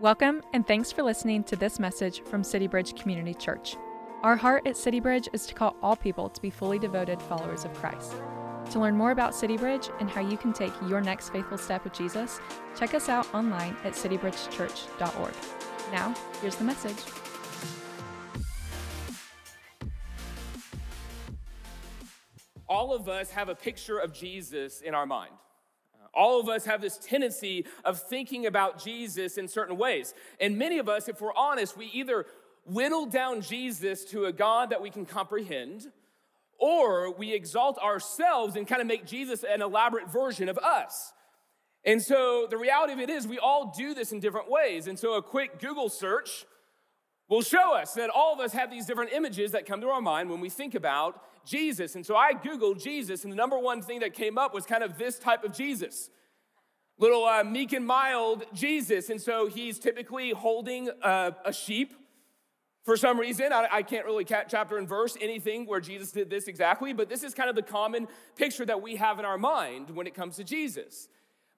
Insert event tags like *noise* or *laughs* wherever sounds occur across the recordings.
Welcome, and thanks for listening to this message from CityBridge Community Church. Our heart at CityBridge is to call all people to be fully devoted followers of Christ. To learn more about CityBridge and how you can take your next faithful step with Jesus, check us out online at citybridgechurch.org. Now, here's the message. All of us have a picture of Jesus in our mind. All of us have this tendency of thinking about Jesus in certain ways. And many of us, if we're honest, we either whittle down Jesus to a God that we can comprehend, or we exalt ourselves and kind of make Jesus an elaborate version of us. And so the reality of it is, we all do this in different ways. And so a quick Google search will show us that all of us have these different images that come to our mind when we think about Jesus. And so I Googled Jesus, and the number one thing that came up was kind of this type of Jesus. Little uh, meek and mild Jesus. And so he's typically holding a, a sheep for some reason. I, I can't really catch chapter and verse anything where Jesus did this exactly, but this is kind of the common picture that we have in our mind when it comes to Jesus.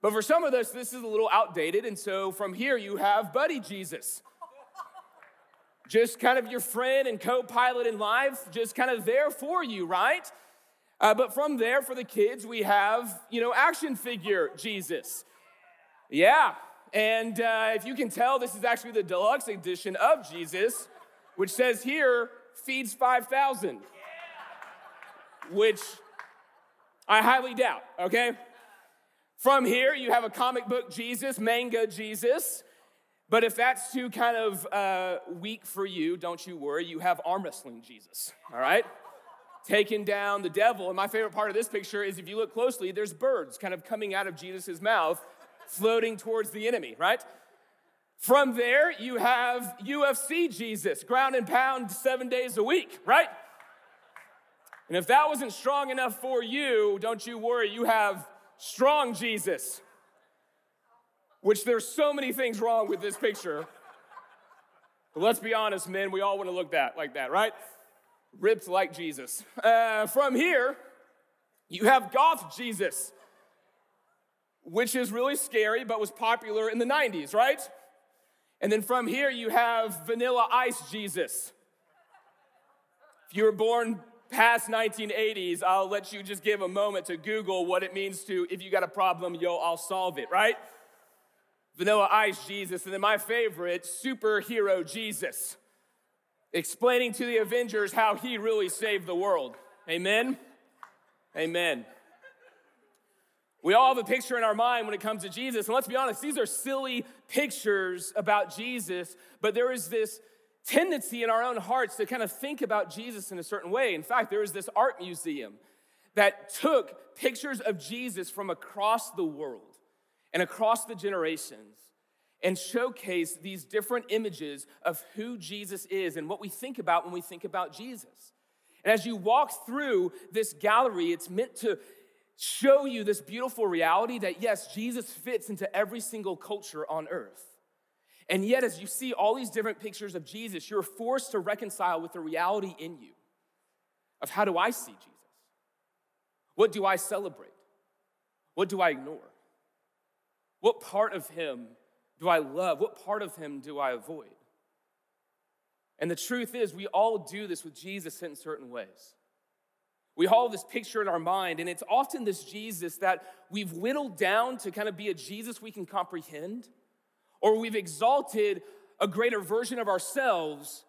But for some of us, this is a little outdated. And so from here, you have Buddy Jesus just kind of your friend and co pilot in life, just kind of there for you, right? Uh, but from there, for the kids, we have, you know, action figure Jesus. Yeah. And uh, if you can tell, this is actually the deluxe edition of Jesus, which says here, feeds 5,000, which I highly doubt, okay? From here, you have a comic book Jesus, manga Jesus. But if that's too kind of uh, weak for you, don't you worry. You have arm wrestling Jesus, all right? Taking down the devil. And my favorite part of this picture is if you look closely, there's birds kind of coming out of Jesus' mouth, floating towards the enemy, right? From there, you have UFC Jesus, ground and pound seven days a week, right? And if that wasn't strong enough for you, don't you worry, you have strong Jesus which there's so many things wrong with this picture. But let's be honest, men, we all want to look that like that, right? Ripped like Jesus. Uh, from here, you have goth Jesus, which is really scary, but was popular in the 90s, right? And then from here, you have vanilla ice Jesus. If you were born past 1980s, I'll let you just give a moment to Google what it means to, if you got a problem, yo, I'll solve it, right? Vanilla Ice Jesus, and then my favorite, Superhero Jesus, explaining to the Avengers how he really saved the world. Amen? Amen. We all have a picture in our mind when it comes to Jesus, and let's be honest, these are silly pictures about Jesus, but there is this tendency in our own hearts to kind of think about Jesus in a certain way. In fact, there is this art museum that took pictures of Jesus from across the world and across the generations and showcase these different images of who Jesus is and what we think about when we think about Jesus. And as you walk through this gallery, it's meant to show you this beautiful reality that yes, Jesus fits into every single culture on earth. And yet, as you see all these different pictures of Jesus, you're forced to reconcile with the reality in you of how do I see Jesus? What do I celebrate? What do I ignore? What part of him do I love? What part of him do I avoid? And the truth is, we all do this with Jesus in certain ways. We all have this picture in our mind, and it's often this Jesus that we've whittled down to kind of be a Jesus we can comprehend, or we've exalted a greater version of ourselves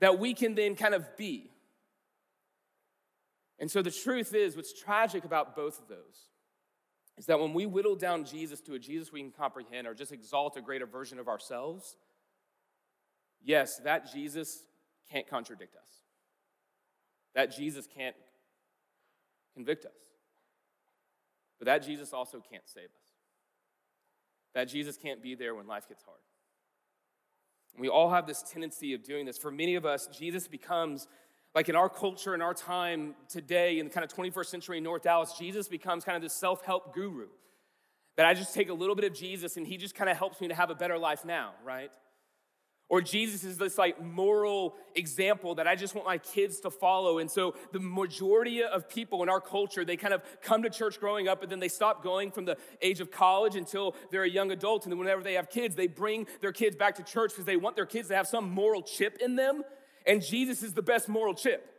that we can then kind of be. And so the truth is, what's tragic about both of those is that when we whittle down Jesus to a Jesus we can comprehend or just exalt a greater version of ourselves, yes, that Jesus can't contradict us. That Jesus can't convict us. But that Jesus also can't save us. That Jesus can't be there when life gets hard. We all have this tendency of doing this. For many of us, Jesus becomes like in our culture, in our time today, in the kind of 21st century North Dallas, Jesus becomes kind of this self help guru. That I just take a little bit of Jesus and he just kind of helps me to have a better life now, right? Or Jesus is this like moral example that I just want my kids to follow. And so the majority of people in our culture, they kind of come to church growing up, but then they stop going from the age of college until they're a young adult. And then whenever they have kids, they bring their kids back to church because they want their kids to have some moral chip in them. And Jesus is the best moral chip.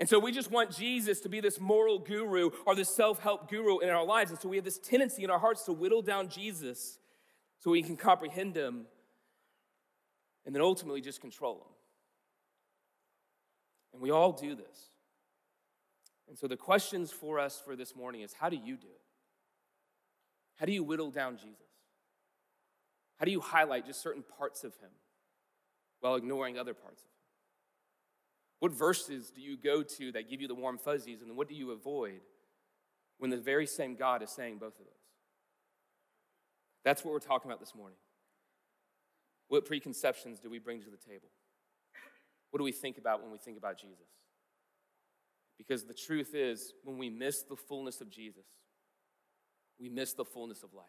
And so we just want Jesus to be this moral guru or this self help guru in our lives. And so we have this tendency in our hearts to whittle down Jesus so we can comprehend him and then ultimately just control him. And we all do this. And so the questions for us for this morning is how do you do it? How do you whittle down Jesus? How do you highlight just certain parts of him while ignoring other parts of him? What verses do you go to that give you the warm fuzzies, and what do you avoid when the very same God is saying both of those? That's what we're talking about this morning. What preconceptions do we bring to the table? What do we think about when we think about Jesus? Because the truth is, when we miss the fullness of Jesus, we miss the fullness of life.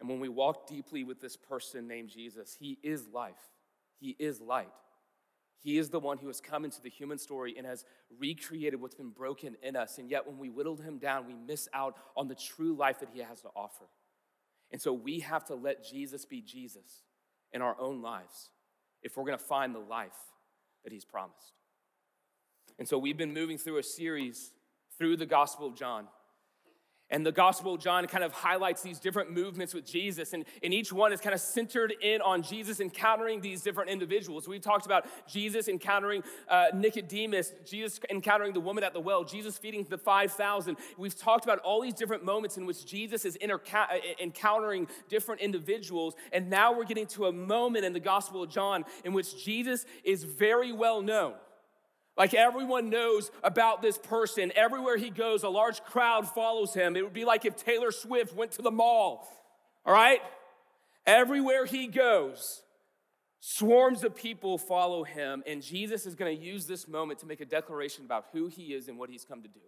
And when we walk deeply with this person named Jesus, he is life, he is light. He is the one who has come into the human story and has recreated what's been broken in us. And yet, when we whittled him down, we miss out on the true life that he has to offer. And so, we have to let Jesus be Jesus in our own lives if we're going to find the life that he's promised. And so, we've been moving through a series through the Gospel of John. And the Gospel of John kind of highlights these different movements with Jesus, and, and each one is kind of centered in on Jesus encountering these different individuals. We've talked about Jesus encountering uh, Nicodemus, Jesus encountering the woman at the well, Jesus feeding the 5,000. We've talked about all these different moments in which Jesus is interca- uh, encountering different individuals, and now we're getting to a moment in the Gospel of John in which Jesus is very well known. Like everyone knows about this person. Everywhere he goes, a large crowd follows him. It would be like if Taylor Swift went to the mall, all right? Everywhere he goes, swarms of people follow him. And Jesus is going to use this moment to make a declaration about who he is and what he's come to do.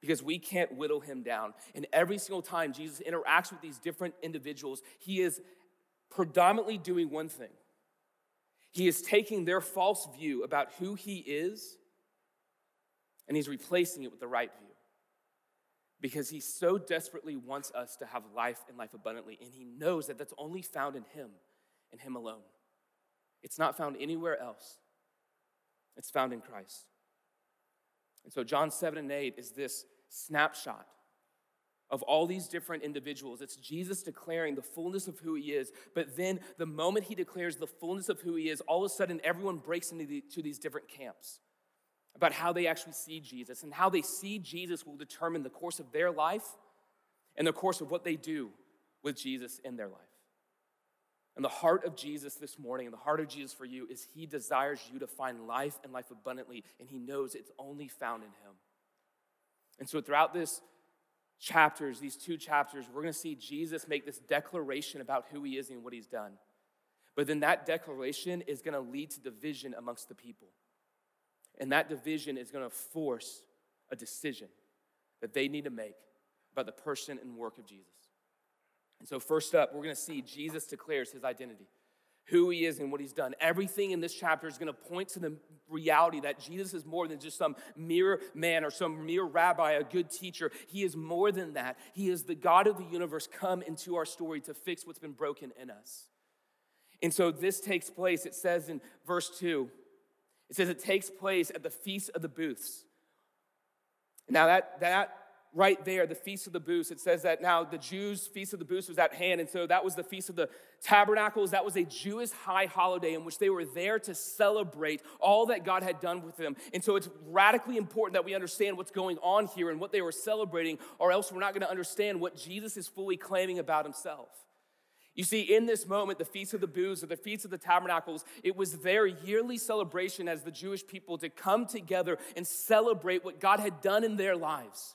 Because we can't whittle him down. And every single time Jesus interacts with these different individuals, he is predominantly doing one thing he is taking their false view about who he is and he's replacing it with the right view. Because he so desperately wants us to have life and life abundantly, and he knows that that's only found in him and him alone. It's not found anywhere else, it's found in Christ. And so, John 7 and 8 is this snapshot of all these different individuals. It's Jesus declaring the fullness of who he is. But then, the moment he declares the fullness of who he is, all of a sudden everyone breaks into the, these different camps about how they actually see Jesus. And how they see Jesus will determine the course of their life and the course of what they do with Jesus in their life. And the heart of Jesus this morning, and the heart of Jesus for you, is he desires you to find life and life abundantly, and he knows it's only found in him. And so, throughout this chapters, these two chapters, we're going to see Jesus make this declaration about who he is and what he's done. But then that declaration is going to lead to division amongst the people. And that division is going to force a decision that they need to make about the person and work of Jesus. And so, first up, we're going to see Jesus declares his identity who he is and what he's done. Everything in this chapter is going to point to the reality that Jesus is more than just some mere man or some mere rabbi, a good teacher. He is more than that. He is the God of the universe come into our story to fix what's been broken in us. And so this takes place, it says in verse 2, it says it takes place at the Feast of the Booths. Now, that, that right there, the Feast of the Booths, it says that now the Jews' Feast of the Booths was at hand. And so that was the Feast of the Tabernacles. That was a Jewish high holiday in which they were there to celebrate all that God had done with them. And so it's radically important that we understand what's going on here and what they were celebrating, or else we're not going to understand what Jesus is fully claiming about himself. You see, in this moment, the Feast of the Booths or the Feast of the Tabernacles, it was their yearly celebration as the Jewish people to come together and celebrate what God had done in their lives.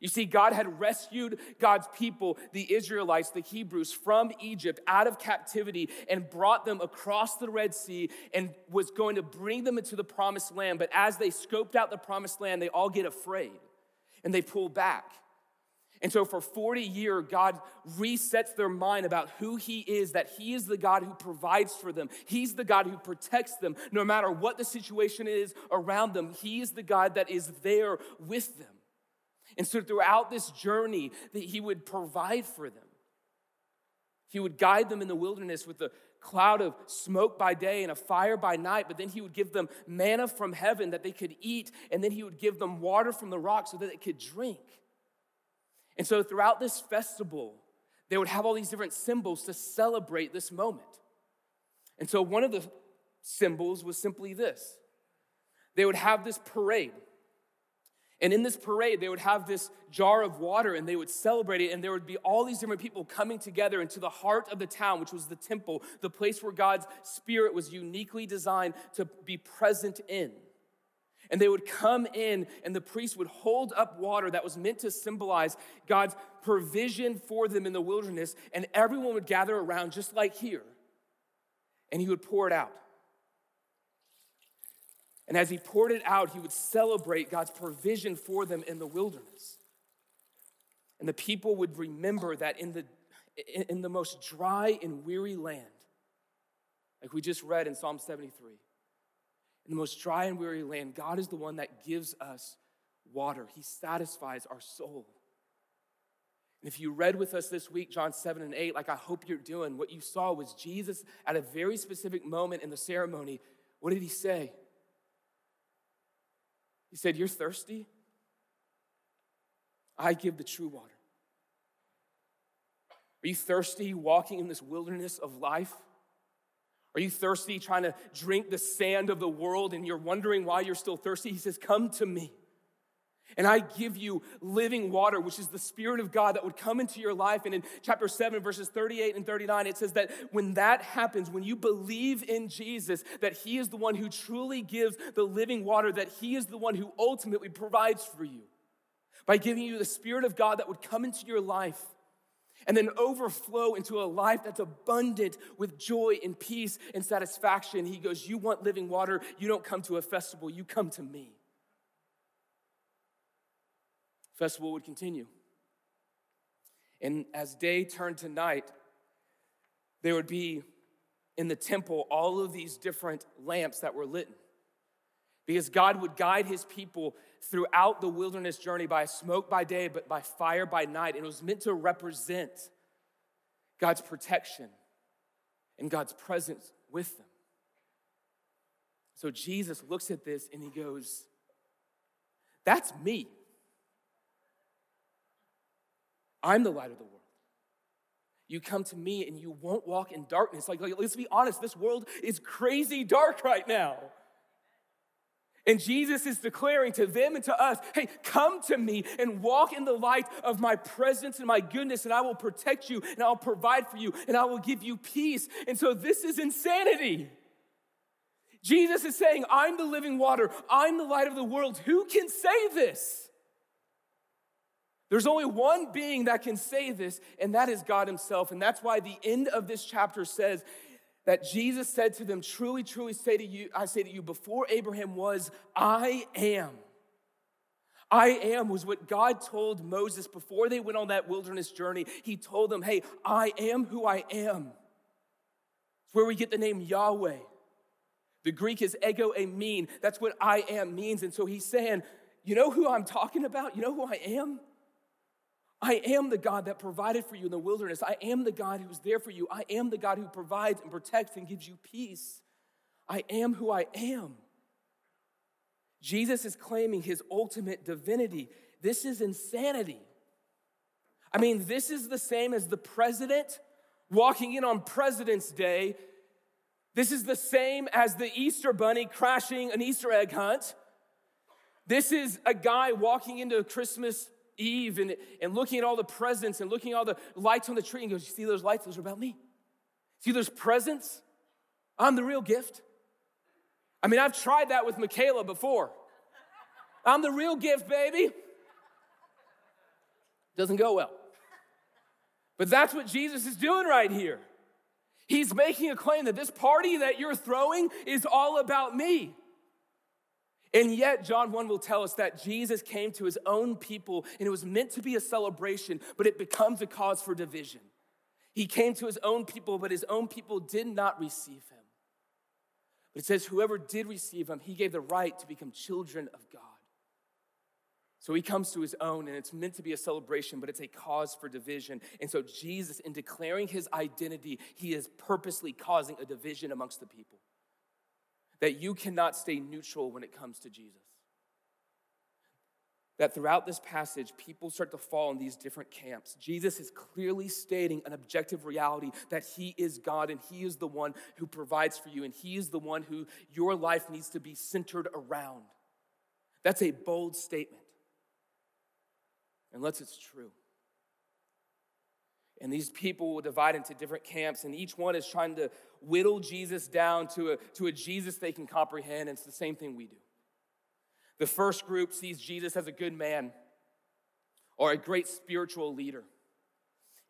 You see, God had rescued God's people, the Israelites, the Hebrews, from Egypt out of captivity and brought them across the Red Sea and was going to bring them into the promised land. But as they scoped out the promised land, they all get afraid and they pull back. And so for 40 years, God resets their mind about who He is, that He is the God who provides for them. He's the God who protects them no matter what the situation is around them. He is the God that is there with them. And so throughout this journey, that He would provide for them. He would guide them in the wilderness with a cloud of smoke by day and a fire by night, but then He would give them manna from heaven that they could eat, and then He would give them water from the rock so that they could drink. And so throughout this festival, they would have all these different symbols to celebrate this moment. And so one of the symbols was simply this they would have this parade. And in this parade, they would have this jar of water and they would celebrate it. And there would be all these different people coming together into the heart of the town, which was the temple, the place where God's spirit was uniquely designed to be present in. And they would come in, and the priest would hold up water that was meant to symbolize God's provision for them in the wilderness, and everyone would gather around just like here, and he would pour it out. And as he poured it out, he would celebrate God's provision for them in the wilderness. And the people would remember that in the, in the most dry and weary land, like we just read in Psalm 73, in the most dry and weary land, God is the one that gives us water. He satisfies our soul. And if you read with us this week, John 7 and 8, like I hope you're doing, what you saw was Jesus at a very specific moment in the ceremony. What did he say? He said, You're thirsty? I give the true water. Are you thirsty walking in this wilderness of life? Are you thirsty trying to drink the sand of the world and you're wondering why you're still thirsty? He says, Come to me. And I give you living water, which is the Spirit of God that would come into your life. And in chapter 7, verses 38 and 39, it says that when that happens, when you believe in Jesus, that He is the one who truly gives the living water, that He is the one who ultimately provides for you by giving you the Spirit of God that would come into your life and then overflow into a life that's abundant with joy and peace and satisfaction. He goes, You want living water? You don't come to a festival, you come to me. Festival would continue. And as day turned to night, there would be in the temple all of these different lamps that were lit. Because God would guide his people throughout the wilderness journey by smoke by day, but by fire by night. And it was meant to represent God's protection and God's presence with them. So Jesus looks at this and he goes, That's me. I'm the light of the world. You come to me and you won't walk in darkness. Like, like, let's be honest, this world is crazy dark right now. And Jesus is declaring to them and to us hey, come to me and walk in the light of my presence and my goodness, and I will protect you and I'll provide for you and I will give you peace. And so this is insanity. Jesus is saying, I'm the living water, I'm the light of the world. Who can say this? There's only one being that can say this, and that is God Himself. And that's why the end of this chapter says, that Jesus said to them, Truly, truly say to you, I say to you, before Abraham was, I am. I am was what God told Moses before they went on that wilderness journey. He told them, Hey, I am who I am. It's where we get the name Yahweh. The Greek is ego eimi. That's what I am means. And so he's saying, You know who I'm talking about? You know who I am? I am the God that provided for you in the wilderness. I am the God who's there for you. I am the God who provides and protects and gives you peace. I am who I am. Jesus is claiming his ultimate divinity. This is insanity. I mean, this is the same as the president walking in on President's Day. This is the same as the Easter bunny crashing an Easter egg hunt. This is a guy walking into a Christmas Eve and, and looking at all the presents and looking at all the lights on the tree and goes, You see those lights? Those are about me. See those presents? I'm the real gift. I mean, I've tried that with Michaela before. I'm the real gift, baby. Doesn't go well. But that's what Jesus is doing right here. He's making a claim that this party that you're throwing is all about me. And yet, John 1 will tell us that Jesus came to his own people and it was meant to be a celebration, but it becomes a cause for division. He came to his own people, but his own people did not receive him. But it says, whoever did receive him, he gave the right to become children of God. So he comes to his own, and it's meant to be a celebration, but it's a cause for division. And so, Jesus, in declaring his identity, he is purposely causing a division amongst the people. That you cannot stay neutral when it comes to Jesus. That throughout this passage, people start to fall in these different camps. Jesus is clearly stating an objective reality that he is God and he is the one who provides for you, and he is the one who your life needs to be centered around. That's a bold statement unless it's true. And these people will divide into different camps, and each one is trying to whittle Jesus down to a, to a Jesus they can comprehend. And it's the same thing we do. The first group sees Jesus as a good man or a great spiritual leader.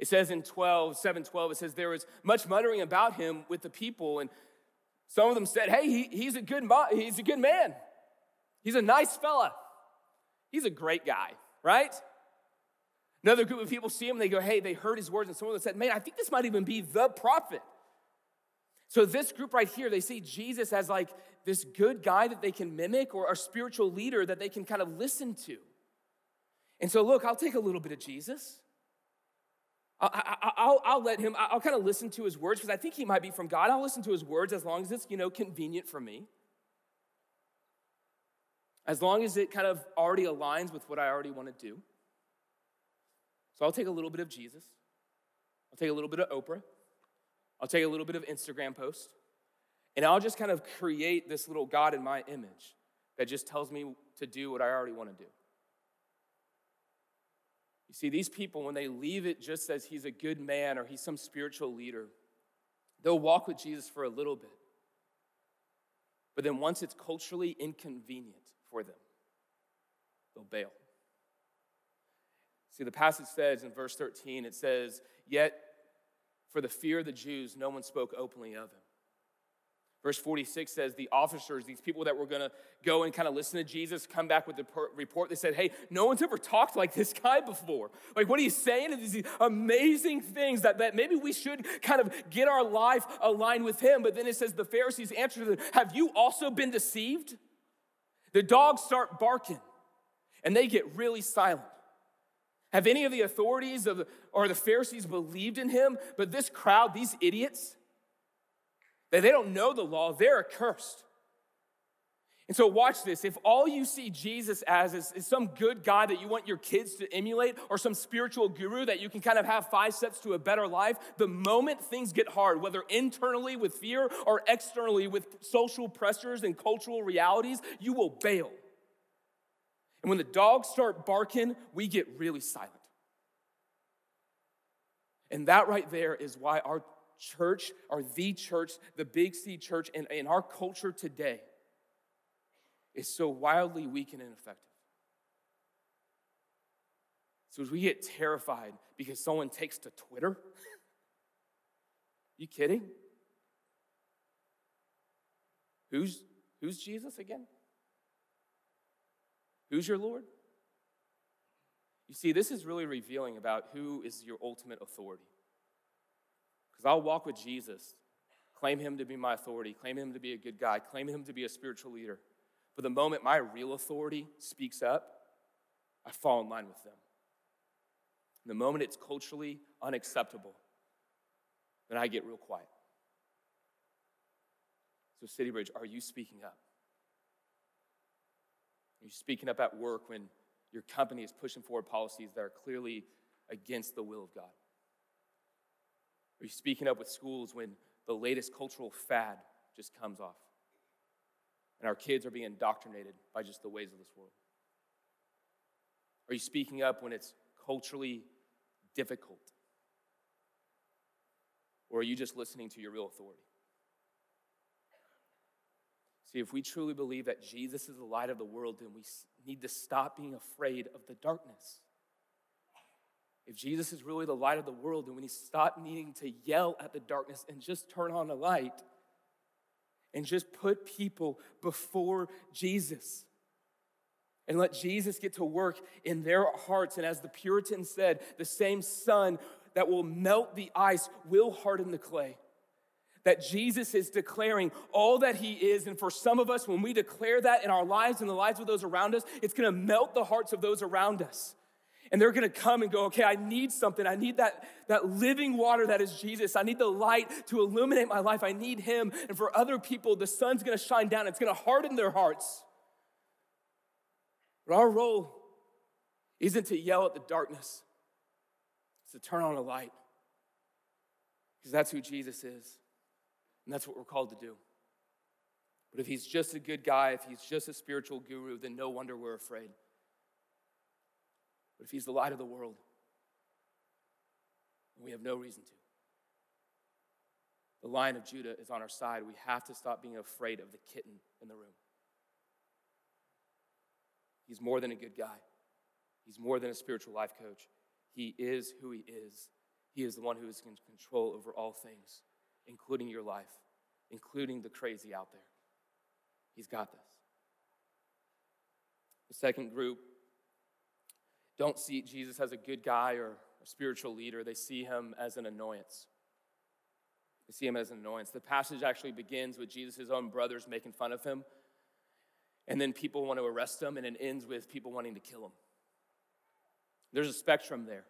It says in 12, 7 12, it says, There was much muttering about him with the people, and some of them said, Hey, he, he's, a good he's a good man. He's a nice fella. He's a great guy, right? Another group of people see him, they go, hey, they heard his words, and someone said, man, I think this might even be the prophet. So, this group right here, they see Jesus as like this good guy that they can mimic or a spiritual leader that they can kind of listen to. And so, look, I'll take a little bit of Jesus. I'll, I'll, let him, I'll kind of listen to his words because I think he might be from God. I'll listen to his words as long as it's, you know, convenient for me. As long as it kind of already aligns with what I already want to do. So I'll take a little bit of Jesus. I'll take a little bit of Oprah. I'll take a little bit of Instagram post. And I'll just kind of create this little God in my image that just tells me to do what I already want to do. You see, these people, when they leave it just as he's a good man or he's some spiritual leader, they'll walk with Jesus for a little bit. But then once it's culturally inconvenient for them, they'll bail. See, the passage says in verse 13, it says, Yet for the fear of the Jews, no one spoke openly of him. Verse 46 says, The officers, these people that were going to go and kind of listen to Jesus, come back with the report. They said, Hey, no one's ever talked like this guy before. Like, what he's saying is these amazing things that, that maybe we should kind of get our life aligned with him. But then it says, The Pharisees answered them, Have you also been deceived? The dogs start barking and they get really silent. Have any of the authorities of or the Pharisees believed in him? But this crowd, these idiots, that they don't know the law, they're accursed. And so, watch this. If all you see Jesus as is, is, some good guy that you want your kids to emulate, or some spiritual guru that you can kind of have five steps to a better life, the moment things get hard, whether internally with fear or externally with social pressures and cultural realities, you will bail. And when the dogs start barking, we get really silent. And that right there is why our church, or the church, the Big C church, and in our culture today is so wildly weak and ineffective. So as we get terrified because someone takes to Twitter, *laughs* you kidding? Who's who's Jesus again? Who's your Lord? You see, this is really revealing about who is your ultimate authority. Because I'll walk with Jesus, claim him to be my authority, claim him to be a good guy, claim him to be a spiritual leader. But the moment my real authority speaks up, I fall in line with them. And the moment it's culturally unacceptable, then I get real quiet. So, CityBridge, are you speaking up? Are you speaking up at work when your company is pushing forward policies that are clearly against the will of God? Are you speaking up with schools when the latest cultural fad just comes off? And our kids are being indoctrinated by just the ways of this world? Are you speaking up when it's culturally difficult? Or are you just listening to your real authority? See, if we truly believe that Jesus is the light of the world, then we need to stop being afraid of the darkness. If Jesus is really the light of the world, then we need to stop needing to yell at the darkness and just turn on the light and just put people before Jesus. and let Jesus get to work in their hearts. And as the Puritan said, the same sun that will melt the ice will harden the clay. That Jesus is declaring all that he is. And for some of us, when we declare that in our lives and the lives of those around us, it's gonna melt the hearts of those around us. And they're gonna come and go, okay, I need something. I need that, that living water that is Jesus. I need the light to illuminate my life. I need him. And for other people, the sun's gonna shine down, it's gonna harden their hearts. But our role isn't to yell at the darkness, it's to turn on a light. Because that's who Jesus is. And that's what we're called to do. But if he's just a good guy, if he's just a spiritual guru, then no wonder we're afraid. But if he's the light of the world, we have no reason to. The lion of Judah is on our side. We have to stop being afraid of the kitten in the room. He's more than a good guy, he's more than a spiritual life coach. He is who he is. He is the one who is in control over all things, including your life, including the crazy out there. He's got this. The second group don't see Jesus as a good guy or a spiritual leader, they see him as an annoyance. They see him as an annoyance. The passage actually begins with Jesus' own brothers making fun of him and then people want to arrest him, and it ends with people wanting to kill him. There's a spectrum there.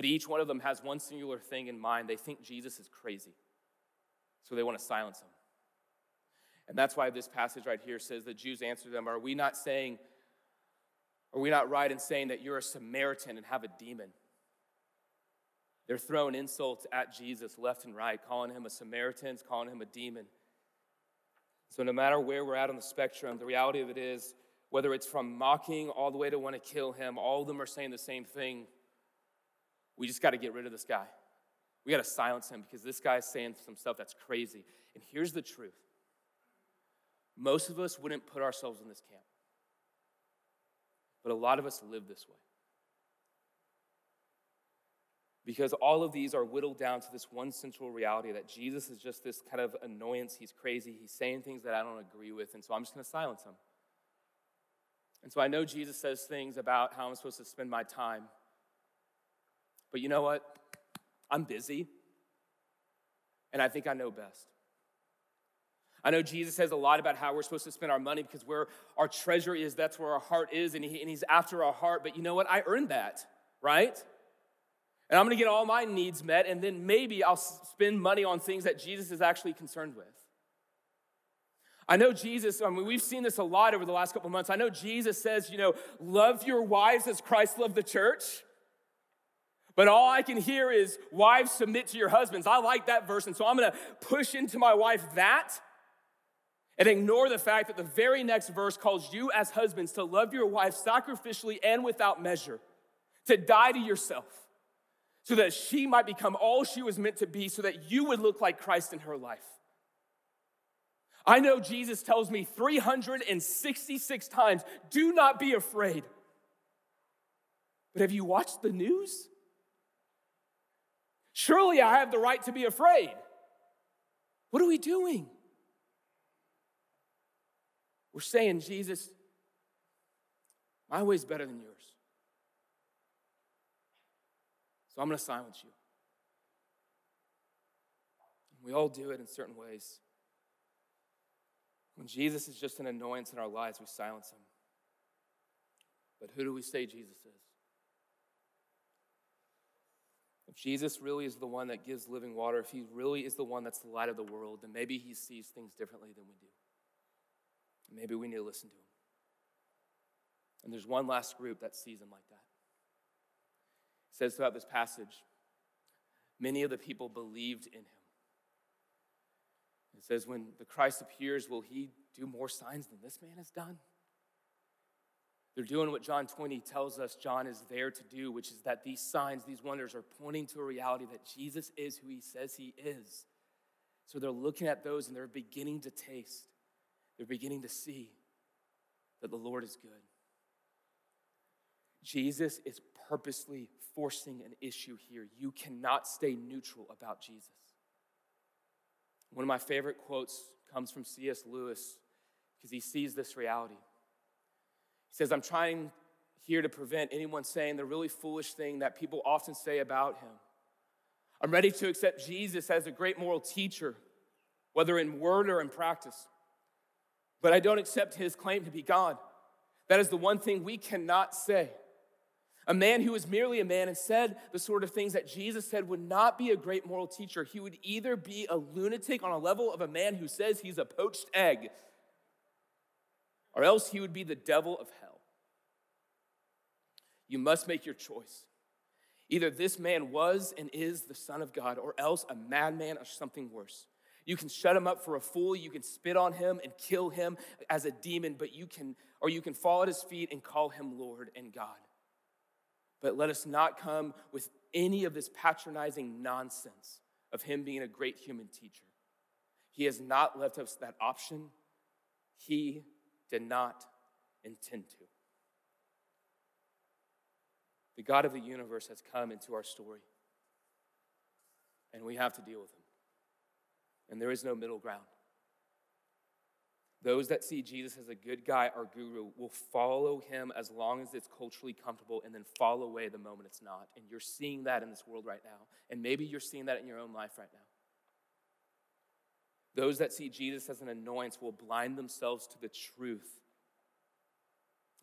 But each one of them has one singular thing in mind. They think Jesus is crazy, so they want to silence him. And that's why this passage right here says the Jews answered them, Are we not saying, are we not right in saying that you're a Samaritan and have a demon? They're throwing insults at Jesus left and right, calling him a Samaritan, calling him a demon. So, no matter where we're at on the spectrum, the reality of it is, whether it's from mocking all the way to want to kill him, all of them are saying the same thing. We just got to get rid of this guy. We got to silence him because this guy is saying some stuff that's crazy. And here's the truth most of us wouldn't put ourselves in this camp, but a lot of us live this way because all of these are whittled down to this one central reality that Jesus is just this kind of annoyance. He's crazy. He's saying things that I don't agree with, and so I'm just going to silence him. And so I know Jesus says things about how I'm supposed to spend my time. But you know what? I'm busy, and I think I know best. I know Jesus says a lot about how we're supposed to spend our money because where our treasure is, that's where our heart is, and, he, and He's after our heart. But you know what? I earned that, right? and I'm to get all my needs met, and then maybe I'll spend money on things that Jesus is actually concerned with. I know Jesus, I mean, we've seen this a lot over the last couple months. I know Jesus says, you know, love your wives as Christ loved the church. But all I can hear is, wives, submit to your husbands. I like that verse, and so I'm gonna push into my wife that and ignore the fact that the very next verse calls you as husbands to love your wife sacrificially and without measure, to die to yourself so that she might become all she was meant to be, so that you would look like Christ in her life. I know Jesus tells me 366 times, do not be afraid. But have you watched the news? Surely I have the right to be afraid. What are we doing? We're saying, Jesus, my way is better than yours. So I'm going to silence you. We all do it in certain ways. When Jesus is just an annoyance in our lives, we silence him. But who do we say Jesus is? If Jesus really is the one that gives living water, if he really is the one that's the light of the world, then maybe he sees things differently than we do. Maybe we need to listen to him. And there's one last group that sees him like that It says throughout this passage, many of the people believed in him. It says, when the Christ appears, will he do more signs than this man has done? They're doing what John 20 tells us John is there to do, which is that these signs, these wonders are pointing to a reality that Jesus is who he says he is. So they're looking at those and they're beginning to taste, they're beginning to see that the Lord is good. Jesus is purposely forcing an issue here. You cannot stay neutral about Jesus. One of my favorite quotes comes from C.S. Lewis because he sees this reality. He says, I'm trying here to prevent anyone saying the really foolish thing that people often say about him. I'm ready to accept Jesus as a great moral teacher, whether in word or in practice. But I don't accept his claim to be God. That is the one thing we cannot say. A man who was merely a man and said the sort of things that Jesus said would not be a great moral teacher. He would either be a lunatic on a level of a man who says he's a poached egg, or else he would be the devil of hell. You must make your choice. Either this man was and is the Son of God, or else a madman or something worse. You can shut him up for a fool, you can spit on him and kill him as a demon, but you can, or you can fall at his feet and call him Lord and God. But let us not come with any of this patronizing nonsense of him being a great human teacher. He has not left us that option. He did not intend to. The God of the universe has come into our story, and we have to deal with him. And there is no middle ground. Those that see Jesus as a good guy or guru will follow him as long as it's culturally comfortable and then fall away the moment it's not. And you're seeing that in this world right now. And maybe you're seeing that in your own life right now. Those that see Jesus as an annoyance will blind themselves to the truth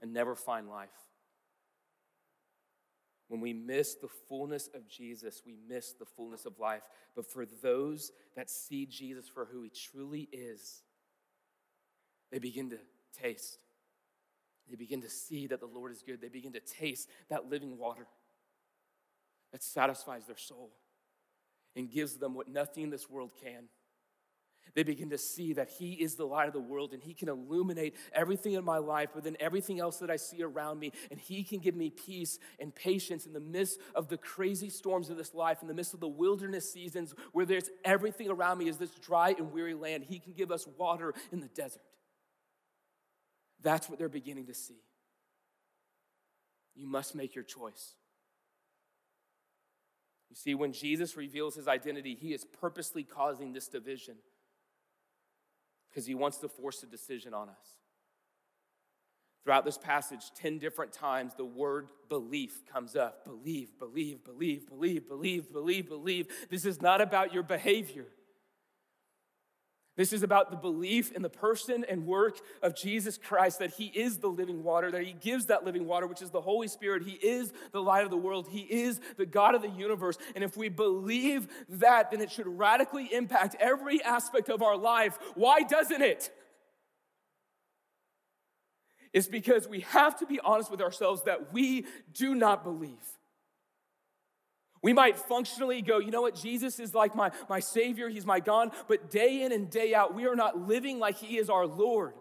and never find life. When we miss the fullness of Jesus, we miss the fullness of life. But for those that see Jesus for who he truly is, they begin to taste. They begin to see that the Lord is good. They begin to taste that living water that satisfies their soul and gives them what nothing in this world can. They begin to see that He is the light of the world and He can illuminate everything in my life, but then everything else that I see around me. And He can give me peace and patience in the midst of the crazy storms of this life, in the midst of the wilderness seasons where there's everything around me is this dry and weary land. He can give us water in the desert. That's what they're beginning to see. You must make your choice. You see, when Jesus reveals his identity, he is purposely causing this division because he wants to force a decision on us. Throughout this passage, 10 different times, the word belief comes up. Believe, believe, believe, believe, believe, believe, believe. This is not about your behavior. This is about the belief in the person and work of Jesus Christ that He is the living water, that He gives that living water, which is the Holy Spirit. He is the light of the world. He is the God of the universe. And if we believe that, then it should radically impact every aspect of our life. Why doesn't it? It's because we have to be honest with ourselves that we do not believe. We might functionally go, you know what, Jesus is like my, my Savior, He's my God, but day in and day out, we are not living like He is our Lord.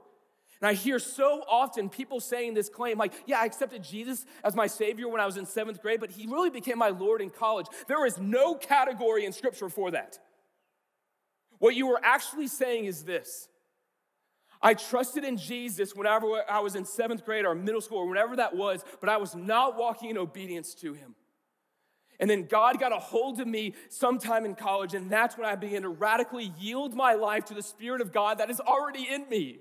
And I hear so often people saying this claim, like, yeah, I accepted Jesus as my Savior when I was in seventh grade, but He really became my Lord in college. There is no category in Scripture for that. What you are actually saying is this I trusted in Jesus whenever I was in seventh grade or middle school or whenever that was, but I was not walking in obedience to Him. And then God got a hold of me sometime in college, and that's when I began to radically yield my life to the Spirit of God that is already in me.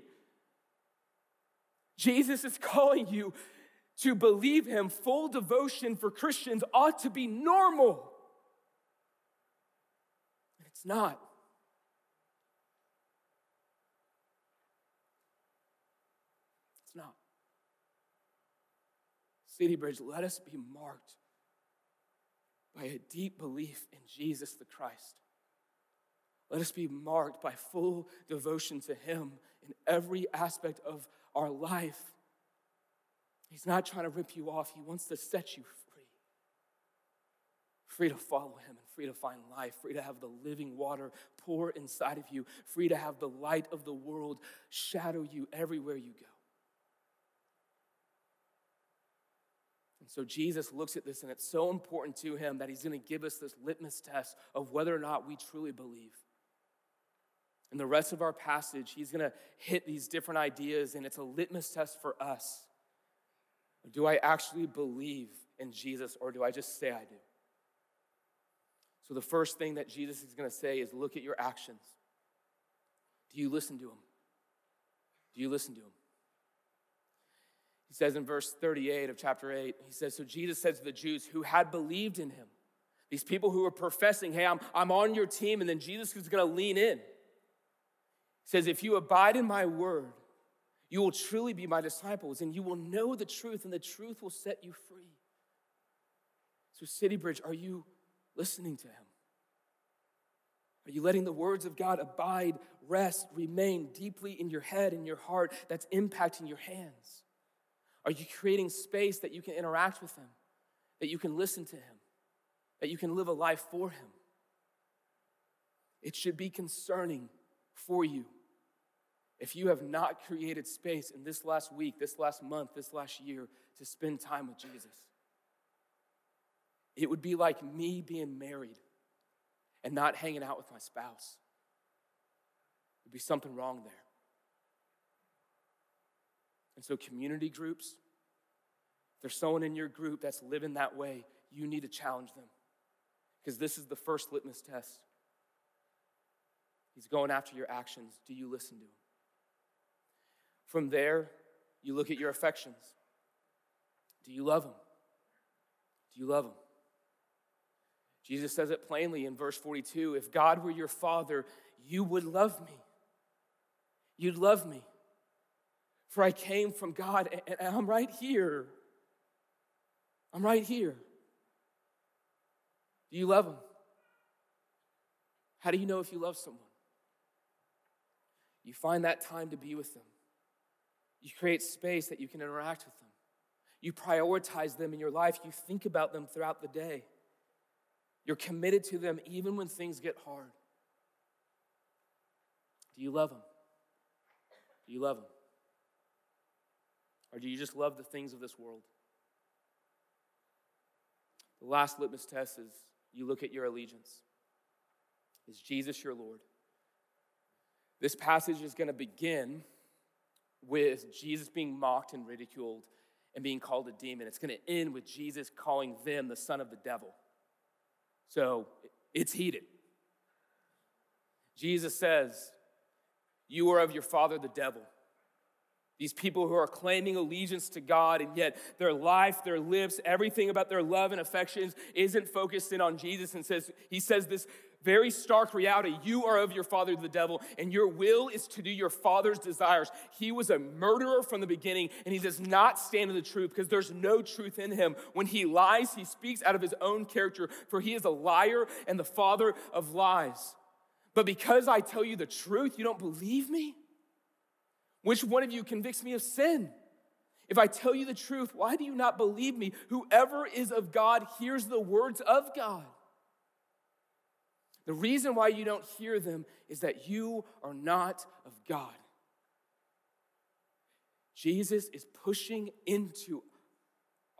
Jesus is calling you to believe Him. Full devotion for Christians ought to be normal. It's not. It's not. CityBridge, let us be marked by a deep belief in Jesus the Christ. Let us be marked by full devotion to Him in every aspect of our life. He's not trying to rip you off, He wants to set you free. Free to follow Him and free to find life, free to have the living water pour inside of you, free to have the light of the world shadow you everywhere you go. And so Jesus looks at this, and it's so important to him that he's going to give us this litmus test of whether or not we truly believe. In the rest of our passage, he's going to hit these different ideas, and it's a litmus test for us. Do I actually believe in Jesus, or do I just say I do? So, the first thing that Jesus is going to say is look at your actions. Do you listen to him? Do you listen to him? He says in verse 38 of chapter 8, he says, So Jesus said to the Jews who had believed in him, these people who were professing, Hey, I'm, I'm on your team, and then Jesus is going to lean in. Says, If you abide in my word, you will truly be my disciples, and you will know the truth, and the truth will set you free. So, CityBridge, are you listening to him? Are you letting the words of God abide, rest, remain deeply in your head and your heart that's impacting your hands? Are you creating space that you can interact with Him, that you can listen to Him, that you can live a life for Him? It should be concerning for you if you have not created space in this last week, this last month, this last year to spend time with Jesus. It would be like me being married and not hanging out with my spouse. There'd be something wrong there. And so, community groups, if there's someone in your group that's living that way, you need to challenge them. Because this is the first litmus test. He's going after your actions. Do you listen to him? From there, you look at your affections. Do you love him? Do you love him? Jesus says it plainly in verse 42 If God were your father, you would love me. You'd love me. For I came from God and I'm right here. I'm right here. Do you love Him? How do you know if you love someone? You find that time to be with them. You create space that you can interact with them. You prioritize them in your life. You think about them throughout the day. You're committed to them even when things get hard. Do you love them? Do you love them? Or do you just love the things of this world? The last litmus test is you look at your allegiance. Is Jesus your Lord? This passage is going to begin with Jesus being mocked and ridiculed and being called a demon. It's going to end with Jesus calling them the son of the devil. So it's heated. Jesus says, You are of your father, the devil these people who are claiming allegiance to God, and yet their life, their lips, everything about their love and affections isn't focused in on Jesus. And says, He says this very stark reality you are of your father, the devil, and your will is to do your father's desires. He was a murderer from the beginning, and he does not stand in the truth because there's no truth in him. When he lies, he speaks out of his own character, for he is a liar and the father of lies. But because I tell you the truth, you don't believe me? Which one of you convicts me of sin? If I tell you the truth, why do you not believe me? Whoever is of God hears the words of God. The reason why you don't hear them is that you are not of God. Jesus is pushing into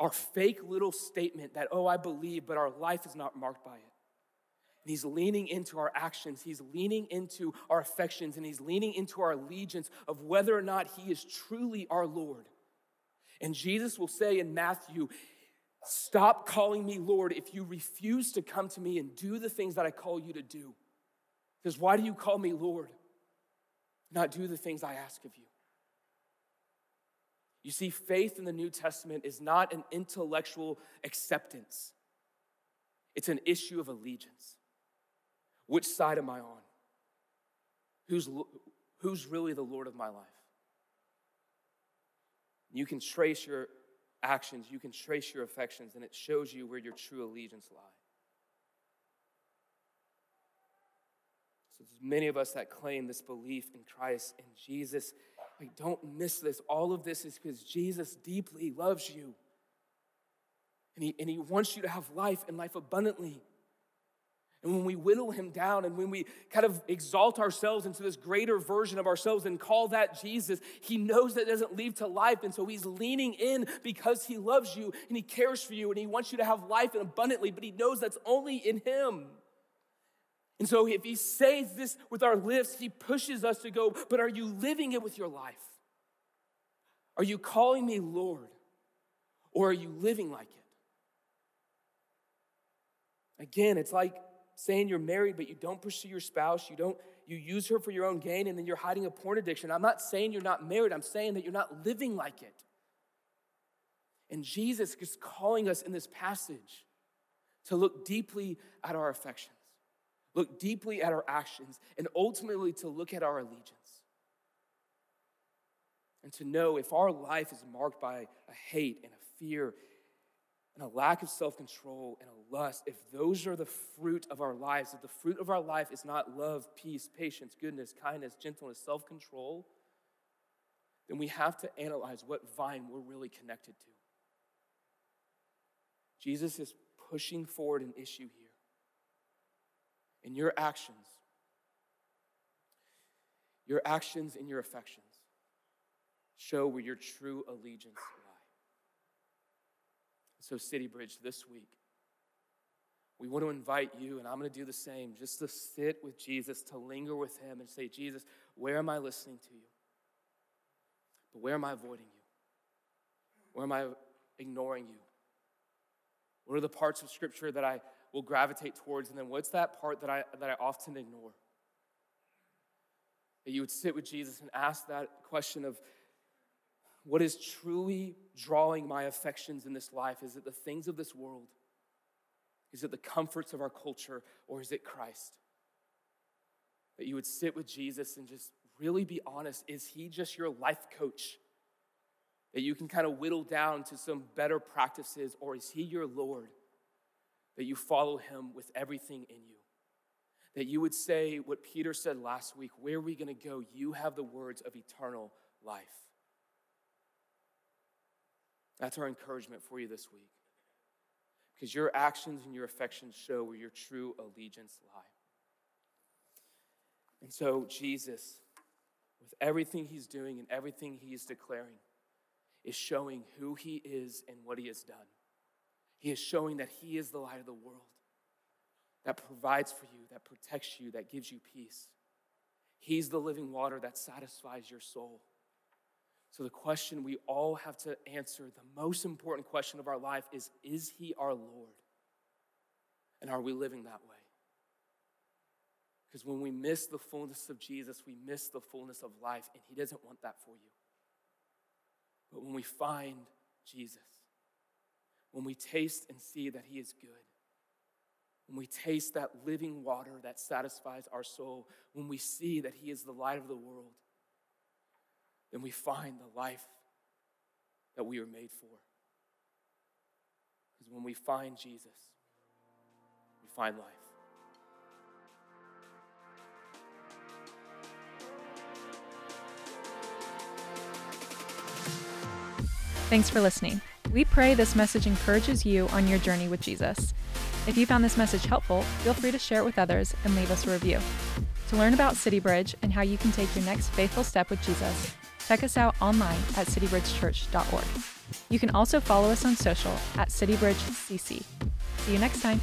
our fake little statement that, oh, I believe, but our life is not marked by it. He's leaning into our actions, he's leaning into our affections, and he's leaning into our allegiance of whether or not he is truly our Lord. And Jesus will say in Matthew, Stop calling me Lord if you refuse to come to me and do the things that I call you to do. Because why do you call me Lord? Not do the things I ask of you. You see, faith in the New Testament is not an intellectual acceptance, it's an issue of allegiance. Which side am I on? Who's, who's really the Lord of my life? You can trace your actions, you can trace your affections, and it shows you where your true allegiance lie. So there's many of us that claim this belief in Christ and Jesus. Like, don't miss this. All of this is because Jesus deeply loves you. And he, and he wants you to have life and life abundantly. And when we whittle him down and when we kind of exalt ourselves into this greater version of ourselves and call that Jesus, he knows that doesn't lead to life. And so he's leaning in because he loves you and he cares for you and he wants you to have life and abundantly, but he knows that's only in him. And so if he says this with our lips, he pushes us to go, but are you living it with your life? Are you calling me Lord? Or are you living like it? Again, it's like saying you're married, but you don't pursue your spouse, you don't you use her for your own gain, and then you're hiding a porn addiction. I'm not saying you're not married, I'm saying that you're not living like it. And Jesus is calling us in this passage to look deeply at our affections, look deeply at our actions, and ultimately to look at our allegiance. And to know if our life is marked by a hate and a fear and a lack of self control and a lust, if those are the fruit of our lives, if the fruit of our life is not love, peace, patience, goodness, kindness, gentleness, self control, then we have to analyze what vine we're really connected to. Jesus is pushing forward an issue here. In your actions, your actions and your affections show where your true allegiance lie. So, CityBridge, this week, we want to invite you, and I'm going to do the same, just to sit with Jesus, to linger with him and say, Jesus, where am I listening to you? But where am I avoiding you? Where am I ignoring you? What are the parts of Scripture that I will gravitate towards? And then what's that part that I, that I often ignore? That you would sit with Jesus and ask that question of what is truly drawing my affections in this life? Is it the things of this world? Is it the comforts of our culture? Or is it Christ? That you would sit with Jesus and just really be honest. Is he just your life coach? that you can kind of whittle down to some better practices, or is He your Lord? That you follow Him with everything in you. That you would say what Peter said last week where are we going to go? You have the words of eternal life. That's our encouragement for you this week. Because your actions and your affections show where your true allegiance lie. And so, Jesus, with everything he's doing and everything he's declaring, is showing who he is and what he has done. He is showing that he is the light of the world that provides for you, that protects you, that gives you peace. He's the living water that satisfies your soul. So, the question we all have to answer, the most important question of our life is Is He our Lord? And are we living that way? Because when we miss the fullness of Jesus, we miss the fullness of life, and He doesn't want that for you. But when we find Jesus, when we taste and see that He is good, when we taste that living water that satisfies our soul, when we see that He is the light of the world, then we find the life that we were made for. Because when we find Jesus, we find life. Thanks for listening. We pray this message encourages you on your journey with Jesus. If you found this message helpful, feel free to share it with others and leave us a review. To learn about CityBridge and how you can take your next faithful step with Jesus, check us out online at citybridgechurch.org. You can also follow us on social at CityBridgeCC. See you next time.